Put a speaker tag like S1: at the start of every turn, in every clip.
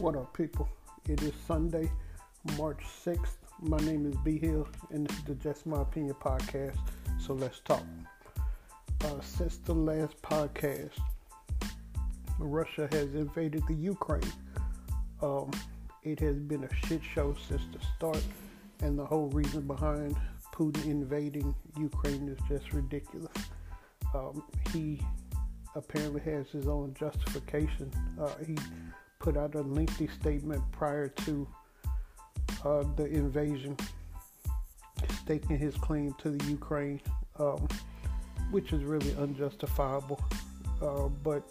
S1: What up, people? It is Sunday, March 6th. My name is B Hill, and this is the Just My Opinion podcast. So let's talk. Uh, since the last podcast, Russia has invaded the Ukraine. Um, it has been a shit show since the start, and the whole reason behind Putin invading Ukraine is just ridiculous. Um, he apparently has his own justification. Uh, he put out a lengthy statement prior to uh, the invasion, staking his claim to the Ukraine, um, which is really unjustifiable. Uh, but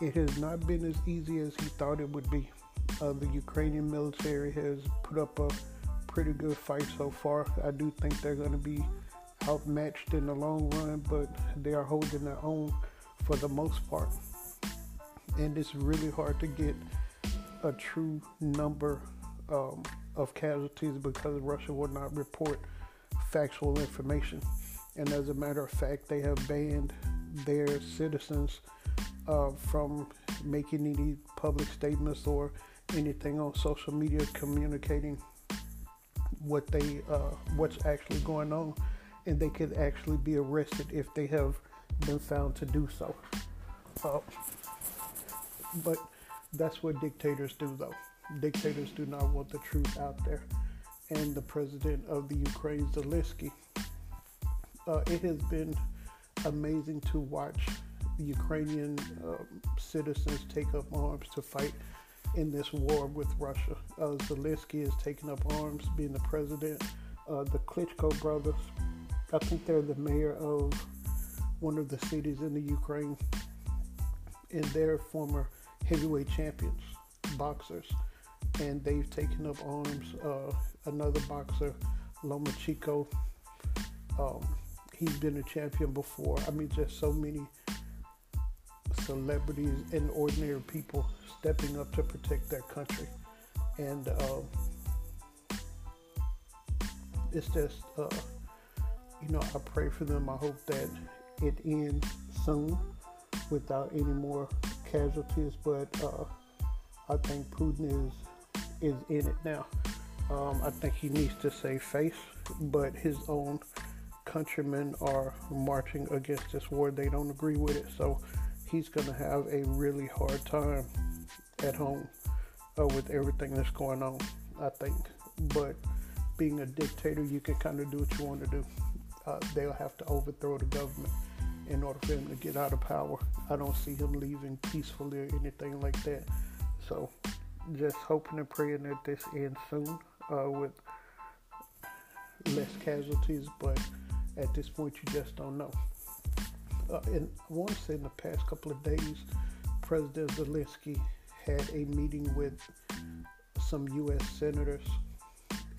S1: it has not been as easy as he thought it would be. Uh, the Ukrainian military has put up a pretty good fight so far. I do think they're going to be outmatched in the long run, but they are holding their own for the most part. And it's really hard to get a true number um, of casualties because Russia will not report factual information. And as a matter of fact, they have banned their citizens uh, from making any public statements or anything on social media communicating what they uh, what's actually going on, and they could actually be arrested if they have been found to do so. Uh, but that's what dictators do, though. Dictators do not want the truth out there. And the president of the Ukraine, Zelensky, uh, it has been amazing to watch the Ukrainian um, citizens take up arms to fight in this war with Russia. Uh, Zelensky is taking up arms, being the president. Uh, the Klitschko brothers, I think they're the mayor of one of the cities in the Ukraine, and they're former heavyweight champions, boxers, and they've taken up arms. Uh, another boxer, Lomachenko, um, he's been a champion before. I mean, just so many celebrities and ordinary people stepping up to protect their country, and uh, it's just, uh, you know, I pray for them. I hope that it ends soon without any more casualties, but uh, I think Putin is is in it now. Um, I think he needs to save face, but his own countrymen are marching against this war. They don't agree with it, so he's going to have a really hard time at home uh, with everything that's going on. I think, but being a dictator, you can kind of do what you want to do. Uh, they'll have to overthrow the government in order for him to get out of power. I don't see him leaving peacefully or anything like that. So, just hoping and praying that this ends soon uh, with less casualties, but at this point, you just don't know. Uh, and say in the past couple of days, President Zelensky had a meeting with some U.S. senators,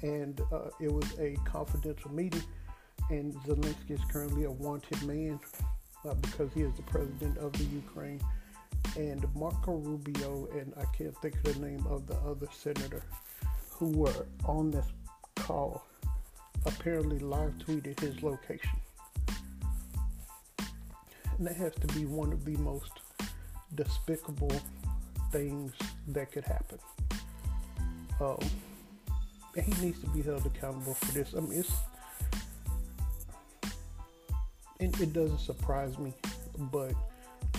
S1: and uh, it was a confidential meeting. And Zelensky is currently a wanted man uh, because he is the president of the Ukraine. And Marco Rubio, and I can't think of the name of the other senator who were on this call, apparently live tweeted his location. And that has to be one of the most despicable things that could happen. Um, he needs to be held accountable for this. I mean, it's it, it doesn't surprise me, but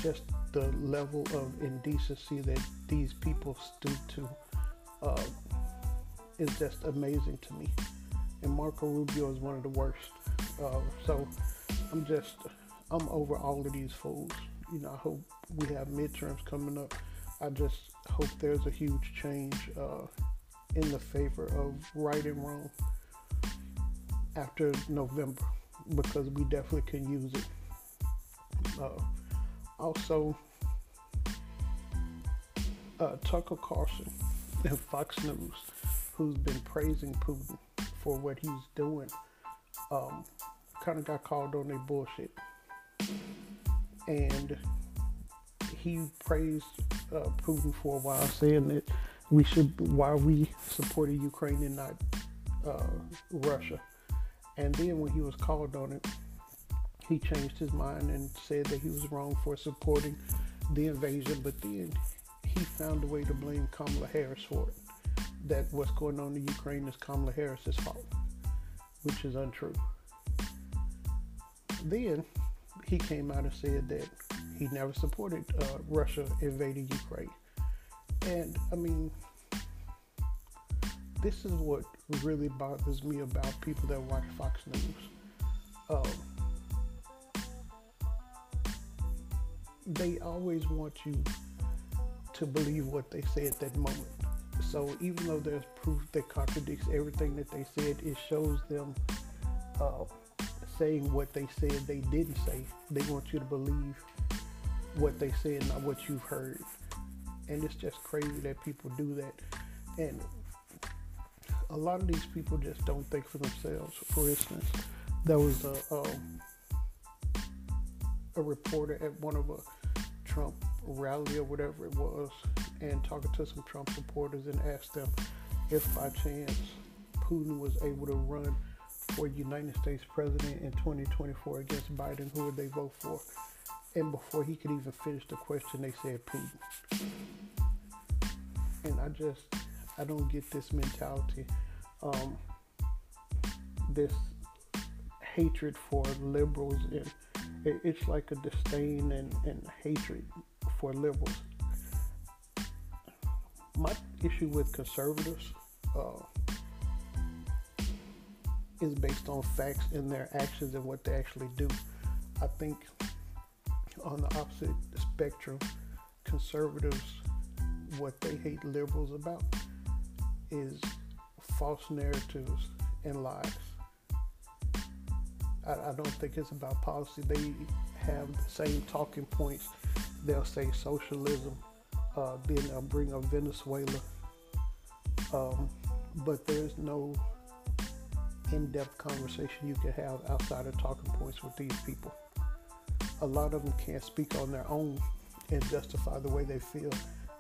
S1: just the level of indecency that these people stoop to uh, is just amazing to me. And Marco Rubio is one of the worst. Uh, so I'm just, I'm over all of these fools. You know, I hope we have midterms coming up. I just hope there's a huge change uh, in the favor of right and wrong after November because we definitely can use it. Uh, also, uh, Tucker Carlson and Fox News, who's been praising Putin for what he's doing, um, kind of got called on their bullshit. And he praised uh, Putin for a while, saying that we should, why we supported Ukraine and not uh, Russia. And then when he was called on it, he changed his mind and said that he was wrong for supporting the invasion. But then he found a way to blame Kamala Harris for it. That what's going on in Ukraine is Kamala Harris's fault, which is untrue. Then he came out and said that he never supported uh, Russia invading Ukraine. And I mean, this is what really bothers me about people that watch Fox News. Um, they always want you to believe what they say at that moment. So even though there's proof that contradicts everything that they said, it shows them uh, saying what they said they didn't say. They want you to believe what they said, not what you've heard. And it's just crazy that people do that. And a lot of these people just don't think for themselves. For instance, there was a, a, um, a reporter at one of a Trump rally or whatever it was and talking to some Trump supporters and asked them if by chance Putin was able to run for United States president in 2024 against Biden, who would they vote for? And before he could even finish the question, they said Putin. And I just, I don't get this mentality, um, this hatred for liberals, and it's like a disdain and, and hatred for liberals. My issue with conservatives uh, is based on facts and their actions and what they actually do. I think on the opposite spectrum, conservatives, what they hate liberals about is false narratives and lies. I, I don't think it's about policy. They have the same talking points. They'll say socialism, uh, then they'll bring up Venezuela. Um, but there's no in-depth conversation you can have outside of talking points with these people. A lot of them can't speak on their own and justify the way they feel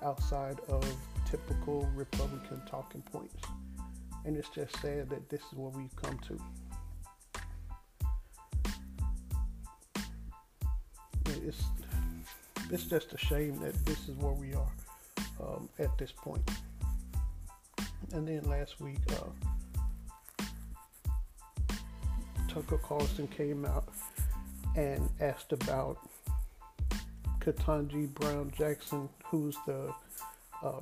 S1: outside of typical Republican talking points. And it's just sad that this is what we've come to. It's it's just a shame that this is where we are um, at this point. And then last week, uh, Tucker Carlson came out and asked about Ketanji Brown Jackson, who's the uh,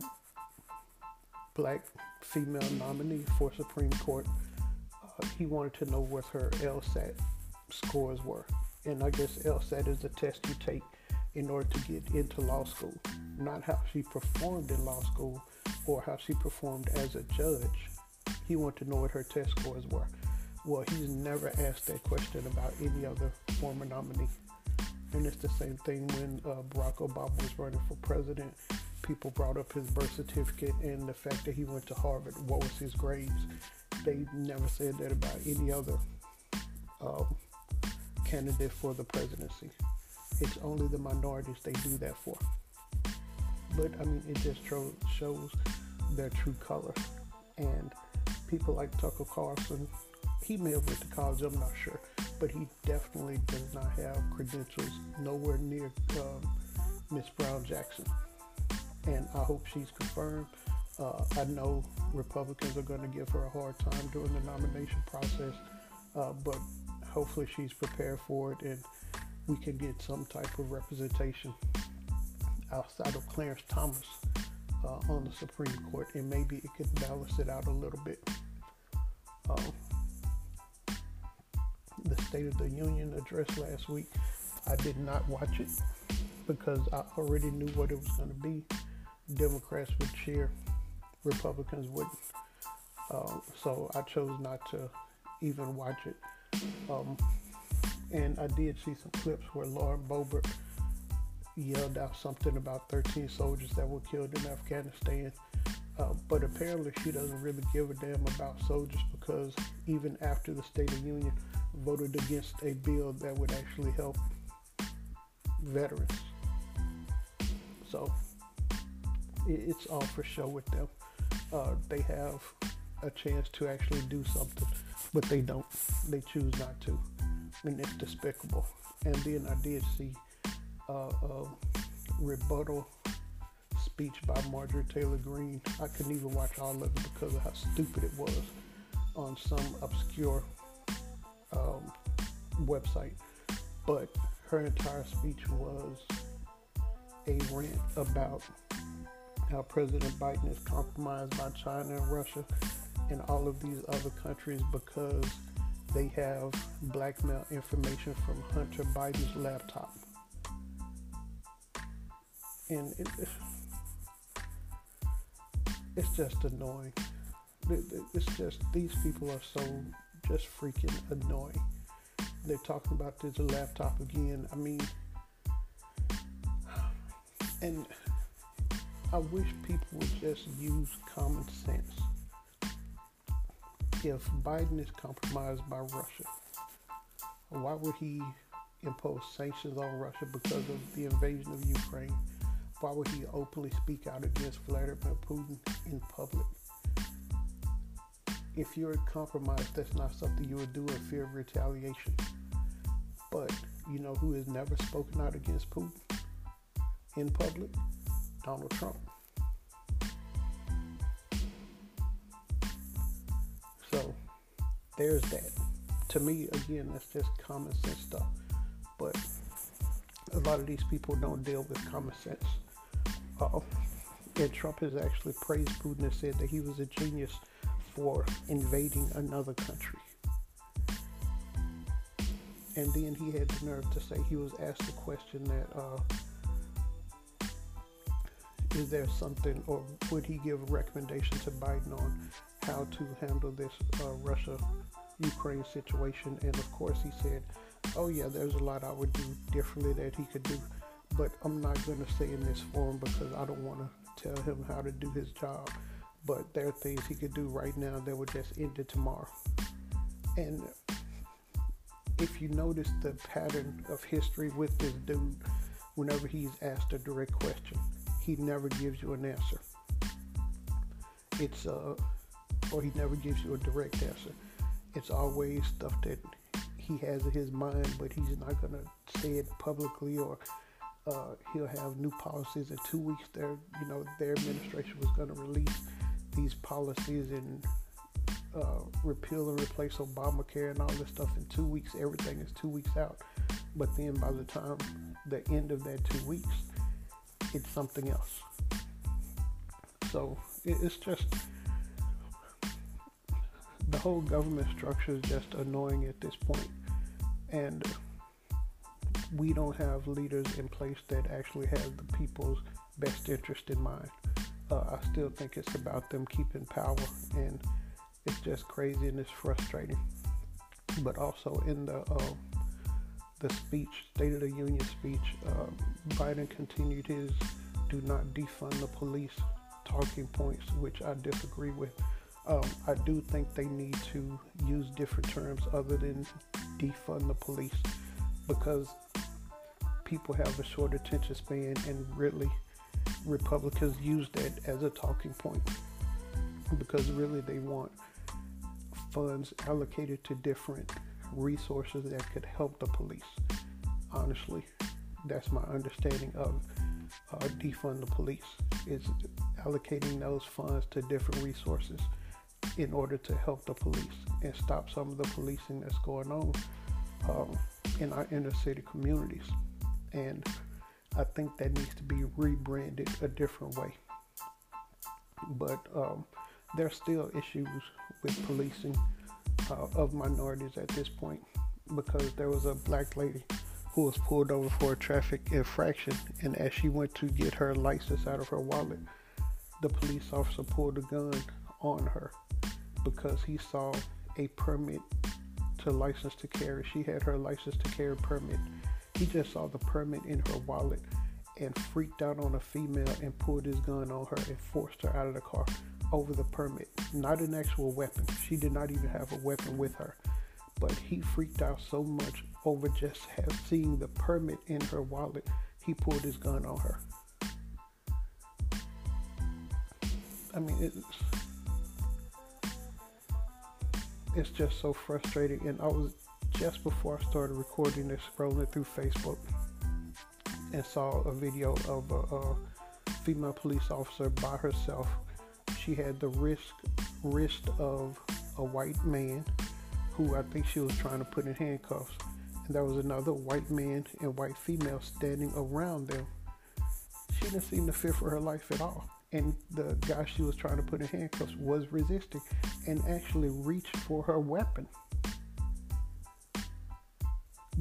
S1: black female nominee for Supreme Court. Uh, he wanted to know what her LSAT scores were. And I guess LSAT is a test you take in order to get into law school, not how she performed in law school or how she performed as a judge. He wanted to know what her test scores were. Well, he's never asked that question about any other former nominee. And it's the same thing when uh, Barack Obama was running for president. People brought up his birth certificate and the fact that he went to Harvard. What was his grades? They never said that about any other um, candidate for the presidency. It's only the minorities they do that for. But I mean, it just shows their true color. And people like Tucker Carlson, he may have went to college, I'm not sure, but he definitely does not have credentials nowhere near um, Miss Brown Jackson. And I hope she's confirmed. Uh, I know Republicans are going to give her a hard time during the nomination process, uh, but hopefully she's prepared for it and we can get some type of representation outside of Clarence Thomas uh, on the Supreme Court, and maybe it could balance it out a little bit. Um, State of the Union address last week, I did not watch it because I already knew what it was going to be. Democrats would cheer, Republicans wouldn't. Um, so I chose not to even watch it. Um, and I did see some clips where Lauren Boebert yelled out something about 13 soldiers that were killed in Afghanistan. Uh, but apparently, she doesn't really give a damn about soldiers because even after the State of Union voted against a bill that would actually help veterans. So it's all for show with them. Uh, they have a chance to actually do something, but they don't. They choose not to and it's despicable. And then I did see uh, a rebuttal speech by Marjorie Taylor Greene. I couldn't even watch all of it because of how stupid it was on some obscure um, website. But her entire speech was a rant about how President Biden is compromised by China and Russia and all of these other countries because they have blackmail information from Hunter Biden's laptop. And it, it's just annoying. It's just, these people are so just freaking annoying. They're talking about this laptop again. I mean, and I wish people would just use common sense. If Biden is compromised by Russia, why would he impose sanctions on Russia because of the invasion of Ukraine? Why would he openly speak out against Vladimir Putin in public? If you're compromised, that's not something you would do in fear of retaliation. But you know who has never spoken out against Putin in public? Donald Trump. So there's that. To me, again, that's just common sense stuff. But a lot of these people don't deal with common sense. Uh, and Trump has actually praised Putin and said that he was a genius for invading another country. And then he had the nerve to say he was asked a question that uh, is there something, or would he give a recommendation to Biden on how to handle this uh, Russia Ukraine situation? And of course, he said, Oh, yeah, there's a lot I would do differently that he could do, but I'm not going to say in this forum because I don't want to tell him how to do his job. But there are things he could do right now that would just end it tomorrow. And if you notice the pattern of history with this dude, whenever he's asked a direct question, he never gives you an answer. It's uh, or he never gives you a direct answer. It's always stuff that he has in his mind, but he's not gonna say it publicly, or uh, he'll have new policies in two weeks. There, you know, their administration was gonna release these policies and uh, repeal and replace Obamacare and all this stuff in two weeks. Everything is two weeks out, but then by the time the end of that two weeks, it's something else. So it's just the whole government structure is just annoying at this point, and we don't have leaders in place that actually have the people's best interest in mind. Uh, I still think it's about them keeping power, and it's just crazy and it's frustrating. But also in the uh, the speech, State of the Union speech, uh, Biden continued his do not defund the police talking points, which I disagree with. Um, I do think they need to use different terms other than defund the police because people have a short attention span and really Republicans use that as a talking point because really they want funds allocated to different resources that could help the police. Honestly, that's my understanding of uh, defund the police. Is allocating those funds to different resources in order to help the police and stop some of the policing that's going on um, in our inner city communities. And I think that needs to be rebranded a different way. But um, there's still issues with policing uh, of minorities at this point because there was a black lady who was pulled over for a traffic infraction, and as she went to get her license out of her wallet, the police officer pulled a gun on her because he saw a permit to license to carry. She had her license to carry permit. He just saw the permit in her wallet and freaked out on a female and pulled his gun on her and forced her out of the car over the permit, not an actual weapon. She did not even have a weapon with her. But he freaked out so much over just seeing the permit in her wallet, he pulled his gun on her. I mean, it's, it's just so frustrating. And I was just before I started recording this, scrolling through Facebook and saw a video of a, a female police officer by herself. She had the wrist wrist of a white man who I think she was trying to put in handcuffs. And there was another white man and white female standing around them. She didn't seem to fear for her life at all. And the guy she was trying to put in handcuffs was resisting and actually reached for her weapon.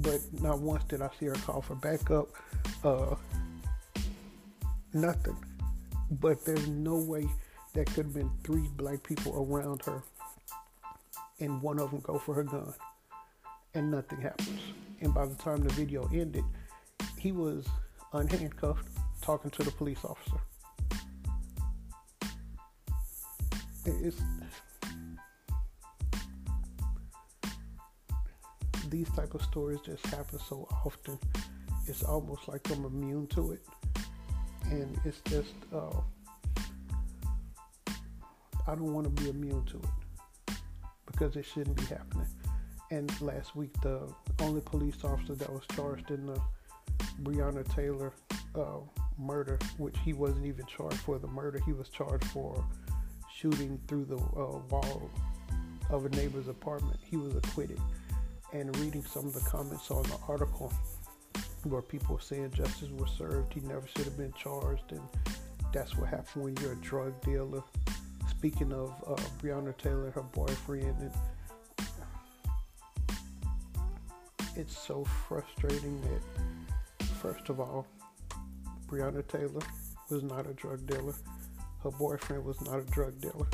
S1: But not once did I see her call for backup. Uh, nothing. But there's no way that could have been three black people around her and one of them go for her gun and nothing happens. And by the time the video ended, he was unhandcuffed talking to the police officer. It's these type of stories just happen so often. It's almost like I'm immune to it, and it's just uh, I don't want to be immune to it because it shouldn't be happening. And last week, the only police officer that was charged in the Breonna Taylor uh, murder, which he wasn't even charged for the murder, he was charged for shooting through the uh, wall of a neighbor's apartment. He was acquitted. And reading some of the comments on the article where people saying justice was served, he never should have been charged, and that's what happened when you're a drug dealer. Speaking of uh, Breonna Taylor, her boyfriend, and it's so frustrating that, first of all, Breonna Taylor was not a drug dealer. Her boyfriend was not a drug dealer.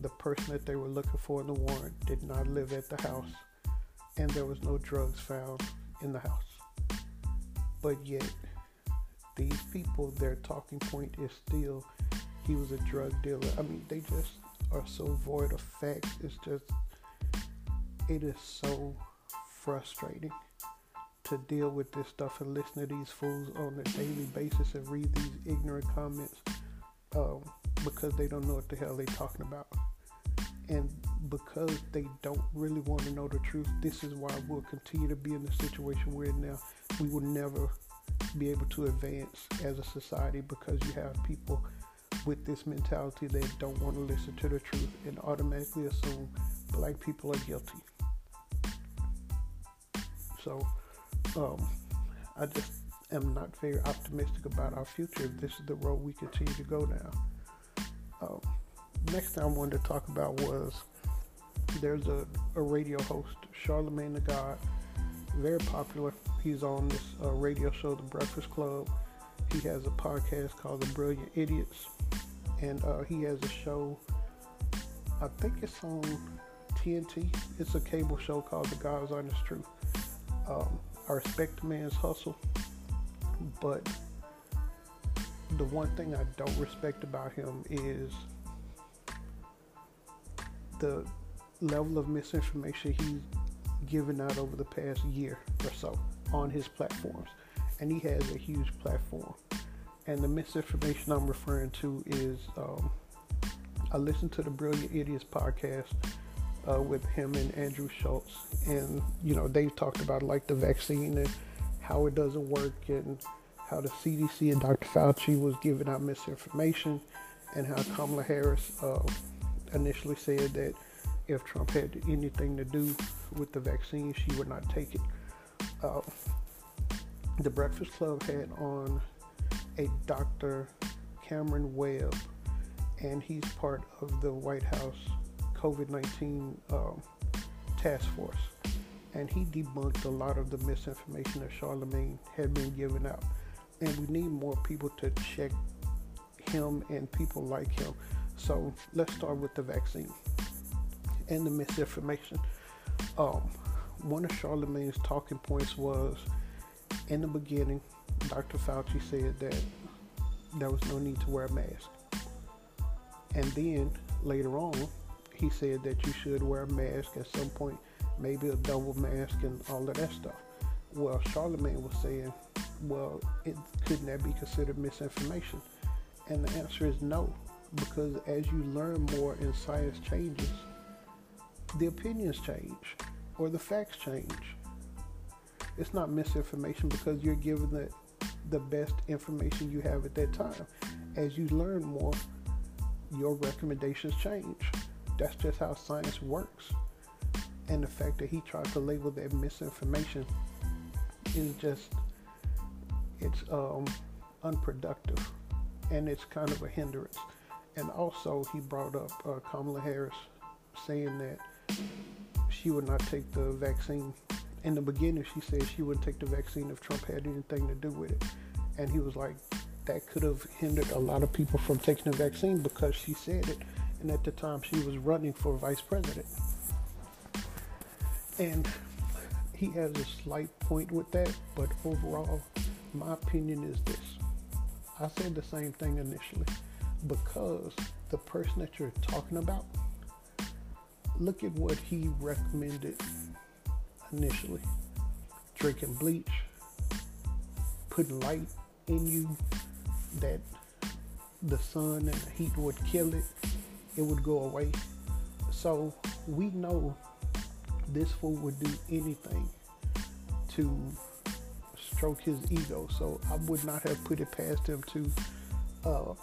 S1: The person that they were looking for in the warrant did not live at the house, and there was no drugs found in the house. But yet, these people, their talking point is still he was a drug dealer. I mean, they just are so void of facts. It's just, it is so frustrating to deal with this stuff and listen to these fools on a daily basis and read these ignorant comments um, because they don't know what the hell they're talking about. And because they don't really want to know the truth, this is why we'll continue to be in the situation we're in now. We will never be able to advance as a society because you have people with this mentality that don't want to listen to the truth and automatically assume black people are guilty. So, um, I just am not very optimistic about our future if this is the road we continue to go down. Um, next thing I wanted to talk about was there's a, a radio host, Charlemagne the God, very popular. He's on this uh, radio show, The Breakfast Club. He has a podcast called The Brilliant Idiots, and uh, he has a show. I think it's on TNT. It's a cable show called The God's Honest Truth. Um, I respect the man's hustle, but the one thing I don't respect about him is the level of misinformation he's given out over the past year or so on his platforms. And he has a huge platform. And the misinformation I'm referring to is um, I listened to the Brilliant Idiots podcast uh, with him and Andrew Schulz. And, you know, they talked about like the vaccine and how it doesn't work and how the CDC and Dr. Fauci was giving out misinformation and how Kamala Harris uh, initially said that if Trump had anything to do with the vaccine, she would not take it. Uh, the Breakfast Club had on a Dr. Cameron Webb, and he's part of the White House COVID 19 um, task force. And he debunked a lot of the misinformation that Charlemagne had been giving out. And we need more people to check him and people like him. So let's start with the vaccine and the misinformation. Um, one of Charlemagne's talking points was in the beginning, Dr. Fauci said that there was no need to wear a mask. And then later on, he said that you should wear a mask at some point, maybe a double mask and all of that stuff. Well, Charlemagne was saying, well, it, couldn't that be considered misinformation? And the answer is no, because as you learn more and science changes, the opinions change or the facts change. It's not misinformation because you're given the, the best information you have at that time. as you learn more, your recommendations change. That's just how science works. And the fact that he tried to label that misinformation is just it's um, unproductive and it's kind of a hindrance. And also, he brought up uh, Kamala Harris saying that she would not take the vaccine. In the beginning, she said she wouldn't take the vaccine if Trump had anything to do with it. And he was like, that could have hindered a lot of people from taking the vaccine because she said it. And at the time, she was running for vice president. And he has a slight point with that, but overall, my opinion is this. I said the same thing initially because the person that you're talking about, look at what he recommended initially drinking bleach, putting light in you that the sun and the heat would kill it, it would go away. So we know this fool would do anything to stroke his ego. So I would not have put it past him to uh,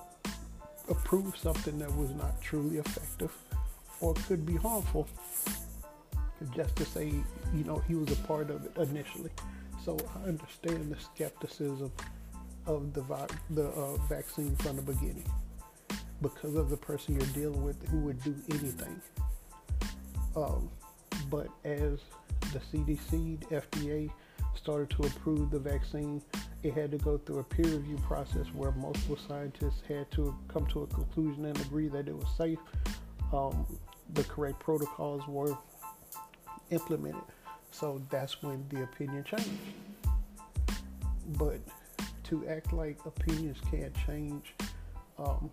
S1: approve something that was not truly effective or could be harmful. Just to say, you know, he was a part of it initially. So I understand the skepticism of the vi- the uh, vaccine from the beginning because of the person you're dealing with who would do anything. Um, but as the CDC, the FDA started to approve the vaccine, it had to go through a peer review process where multiple scientists had to come to a conclusion and agree that it was safe. Um, the correct protocols were implemented. So that's when the opinion changed. But to act like opinions can't change, um,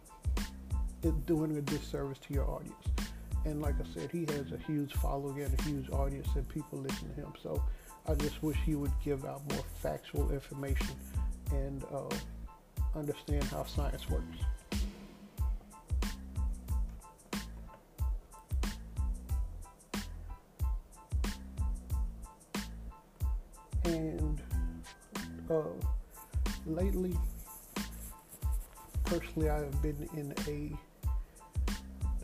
S1: it's doing a disservice to your audience. And like I said, he has a huge following and a huge audience, and people listen to him. So I just wish he would give out more factual information and uh, understand how science works. And uh, lately, personally, I have been in a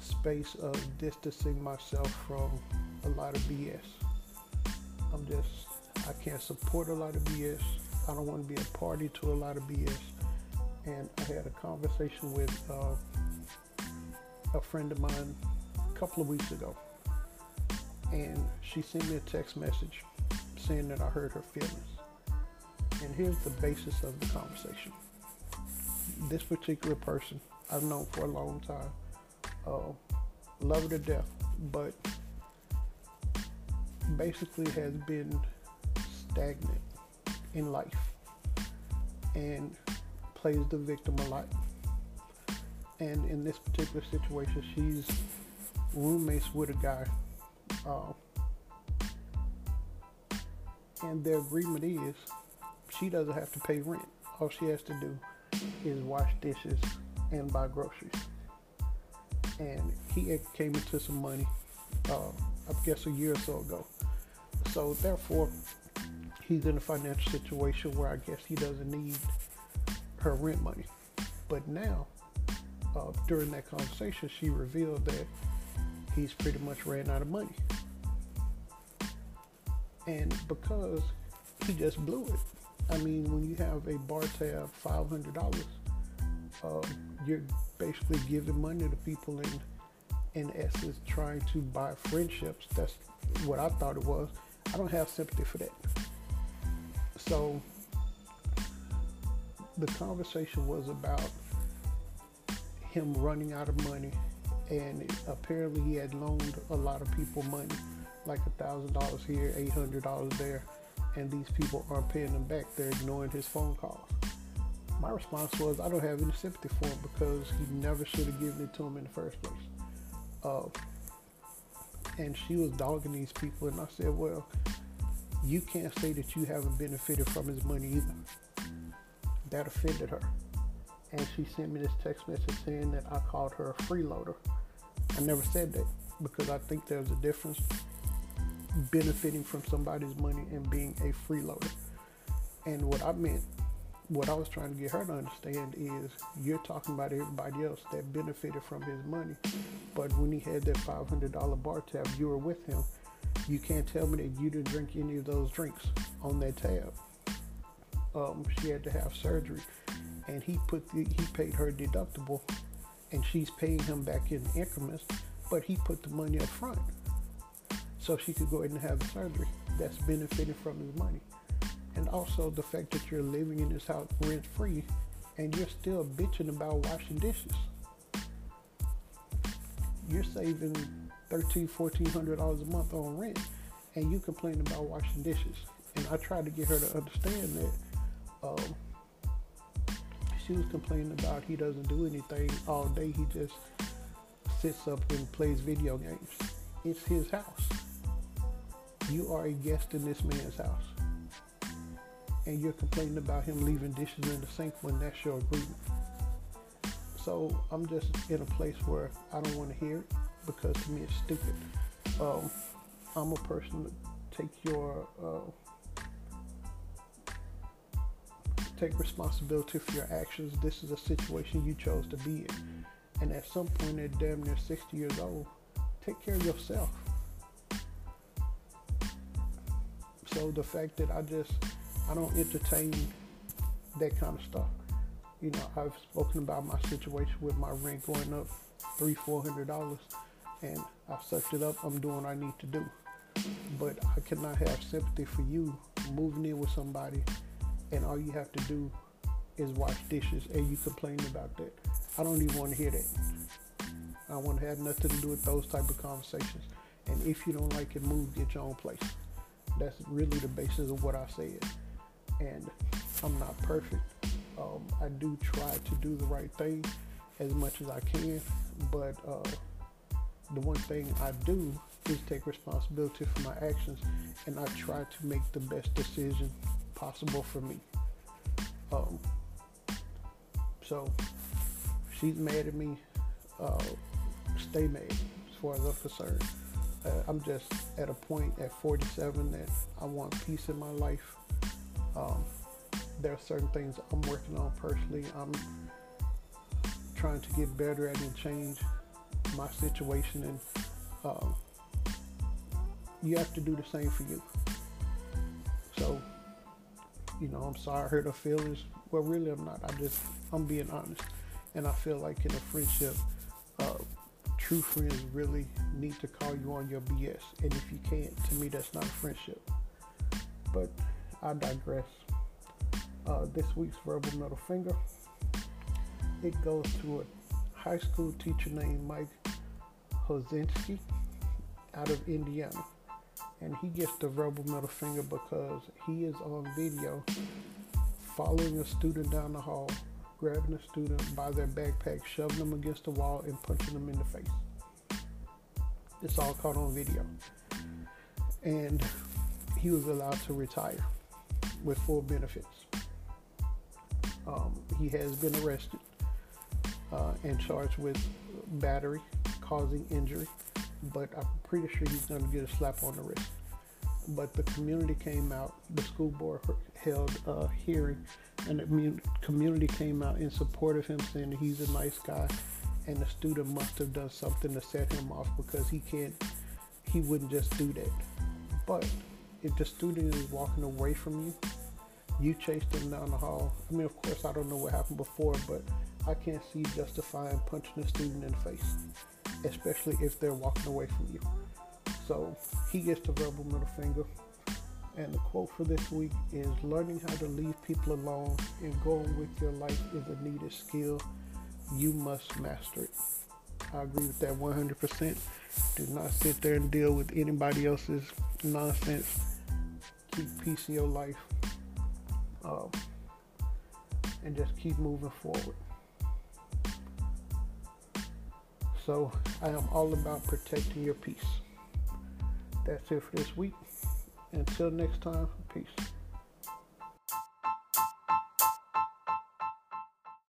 S1: space of distancing myself from a lot of BS. I'm just I can't support a lot of BS. I don't want to be a party to a lot of BS. And I had a conversation with uh, a friend of mine a couple of weeks ago. And she sent me a text message saying that I hurt her feelings. And here's the basis of the conversation. This particular person I've known for a long time, uh, love her to death, but basically has been stagnant in life and plays the victim a lot. And in this particular situation, she's roommates with a guy. Uh, and their agreement is she doesn't have to pay rent. All she has to do is wash dishes and buy groceries. And he came into some money, uh, I guess a year or so ago. So therefore, he's in a financial situation where I guess he doesn't need her rent money. But now, uh, during that conversation, she revealed that he's pretty much ran out of money. And because he just blew it. I mean, when you have a bar tab, $500, uh, you're basically giving money to people in, in essence, trying to buy friendships. That's what I thought it was. I don't have sympathy for that. So the conversation was about him running out of money, and apparently he had loaned a lot of people money, like a thousand dollars here, eight hundred dollars there, and these people aren't paying him back. They're ignoring his phone calls. My response was, I don't have any sympathy for him because he never should have given it to him in the first place. Uh, and she was dogging these people, and I said, well, you can't say that you haven't benefited from his money either. That offended her. And she sent me this text message saying that I called her a freeloader. I never said that because I think there's a difference benefiting from somebody's money and being a freeloader. And what I meant what I was trying to get her to understand is you're talking about everybody else that benefited from his money, but when he had that $500 bar tab, you were with him. You can't tell me that you didn't drink any of those drinks on that tab. Um, she had to have surgery, and he put the, he paid her deductible, and she's paying him back in increments, but he put the money up front so she could go ahead and have the surgery. That's benefiting from his money and also the fact that you're living in this house rent free and you're still bitching about washing dishes. You're saving thirteen, fourteen hundred dollars a month on rent and you complain about washing dishes. And I tried to get her to understand that um, she was complaining about he doesn't do anything all day. He just sits up and plays video games. It's his house. You are a guest in this man's house and you're complaining about him leaving dishes in the sink when that's your agreement. So I'm just in a place where I don't want to hear it because to me it's stupid. Um, I'm a person that take your uh, take responsibility for your actions. This is a situation you chose to be in, and at some point at damn near 60 years old, take care of yourself. So the fact that I just I don't entertain that kind of stuff. You know, I've spoken about my situation with my rent going up three, four hundred dollars, and I've sucked it up. I'm doing what I need to do, but I cannot have sympathy for you moving in with somebody, and all you have to do is wash dishes, and you complain about that. I don't even want to hear that. I want to have nothing to do with those type of conversations. And if you don't like it, move, get your own place. That's really the basis of what I said and I'm not perfect. Um, I do try to do the right thing as much as I can, but uh, the one thing I do is take responsibility for my actions, and I try to make the best decision possible for me. Um, so she's mad at me. Uh, stay mad, as far as I'm concerned. Uh, I'm just at a point at 47 that I want peace in my life. Um, there are certain things I'm working on personally. I'm trying to get better at and change my situation, and um, you have to do the same for you. So, you know, I'm sorry I hurt her feelings. Well, really, I'm not. I just, I'm being honest. And I feel like in a friendship, uh, true friends really need to call you on your BS. And if you can't, to me, that's not a friendship. But I digress. Uh, this week's verbal middle finger. It goes to a high school teacher named Mike Hozinski out of Indiana. And he gets the verbal middle finger because he is on video following a student down the hall, grabbing a student by their backpack, shoving them against the wall, and punching them in the face. It's all caught on video. And he was allowed to retire with full benefits. Um, he has been arrested uh, and charged with battery causing injury, but I'm pretty sure he's going to get a slap on the wrist. But the community came out, the school board held a hearing, and the community came out in support of him, saying that he's a nice guy, and the student must have done something to set him off because he can't, he wouldn't just do that. But if the student is walking away from you, you chased them down the hall. I mean, of course, I don't know what happened before, but I can't see justifying punching a student in the face, especially if they're walking away from you. So he gets the verbal middle finger. And the quote for this week is learning how to leave people alone and going with your life is a needed skill. You must master it. I agree with that 100%. Do not sit there and deal with anybody else's nonsense. Keep peace in your life um, and just keep moving forward. So I am all about protecting your peace. That's it for this week. Until next time, peace.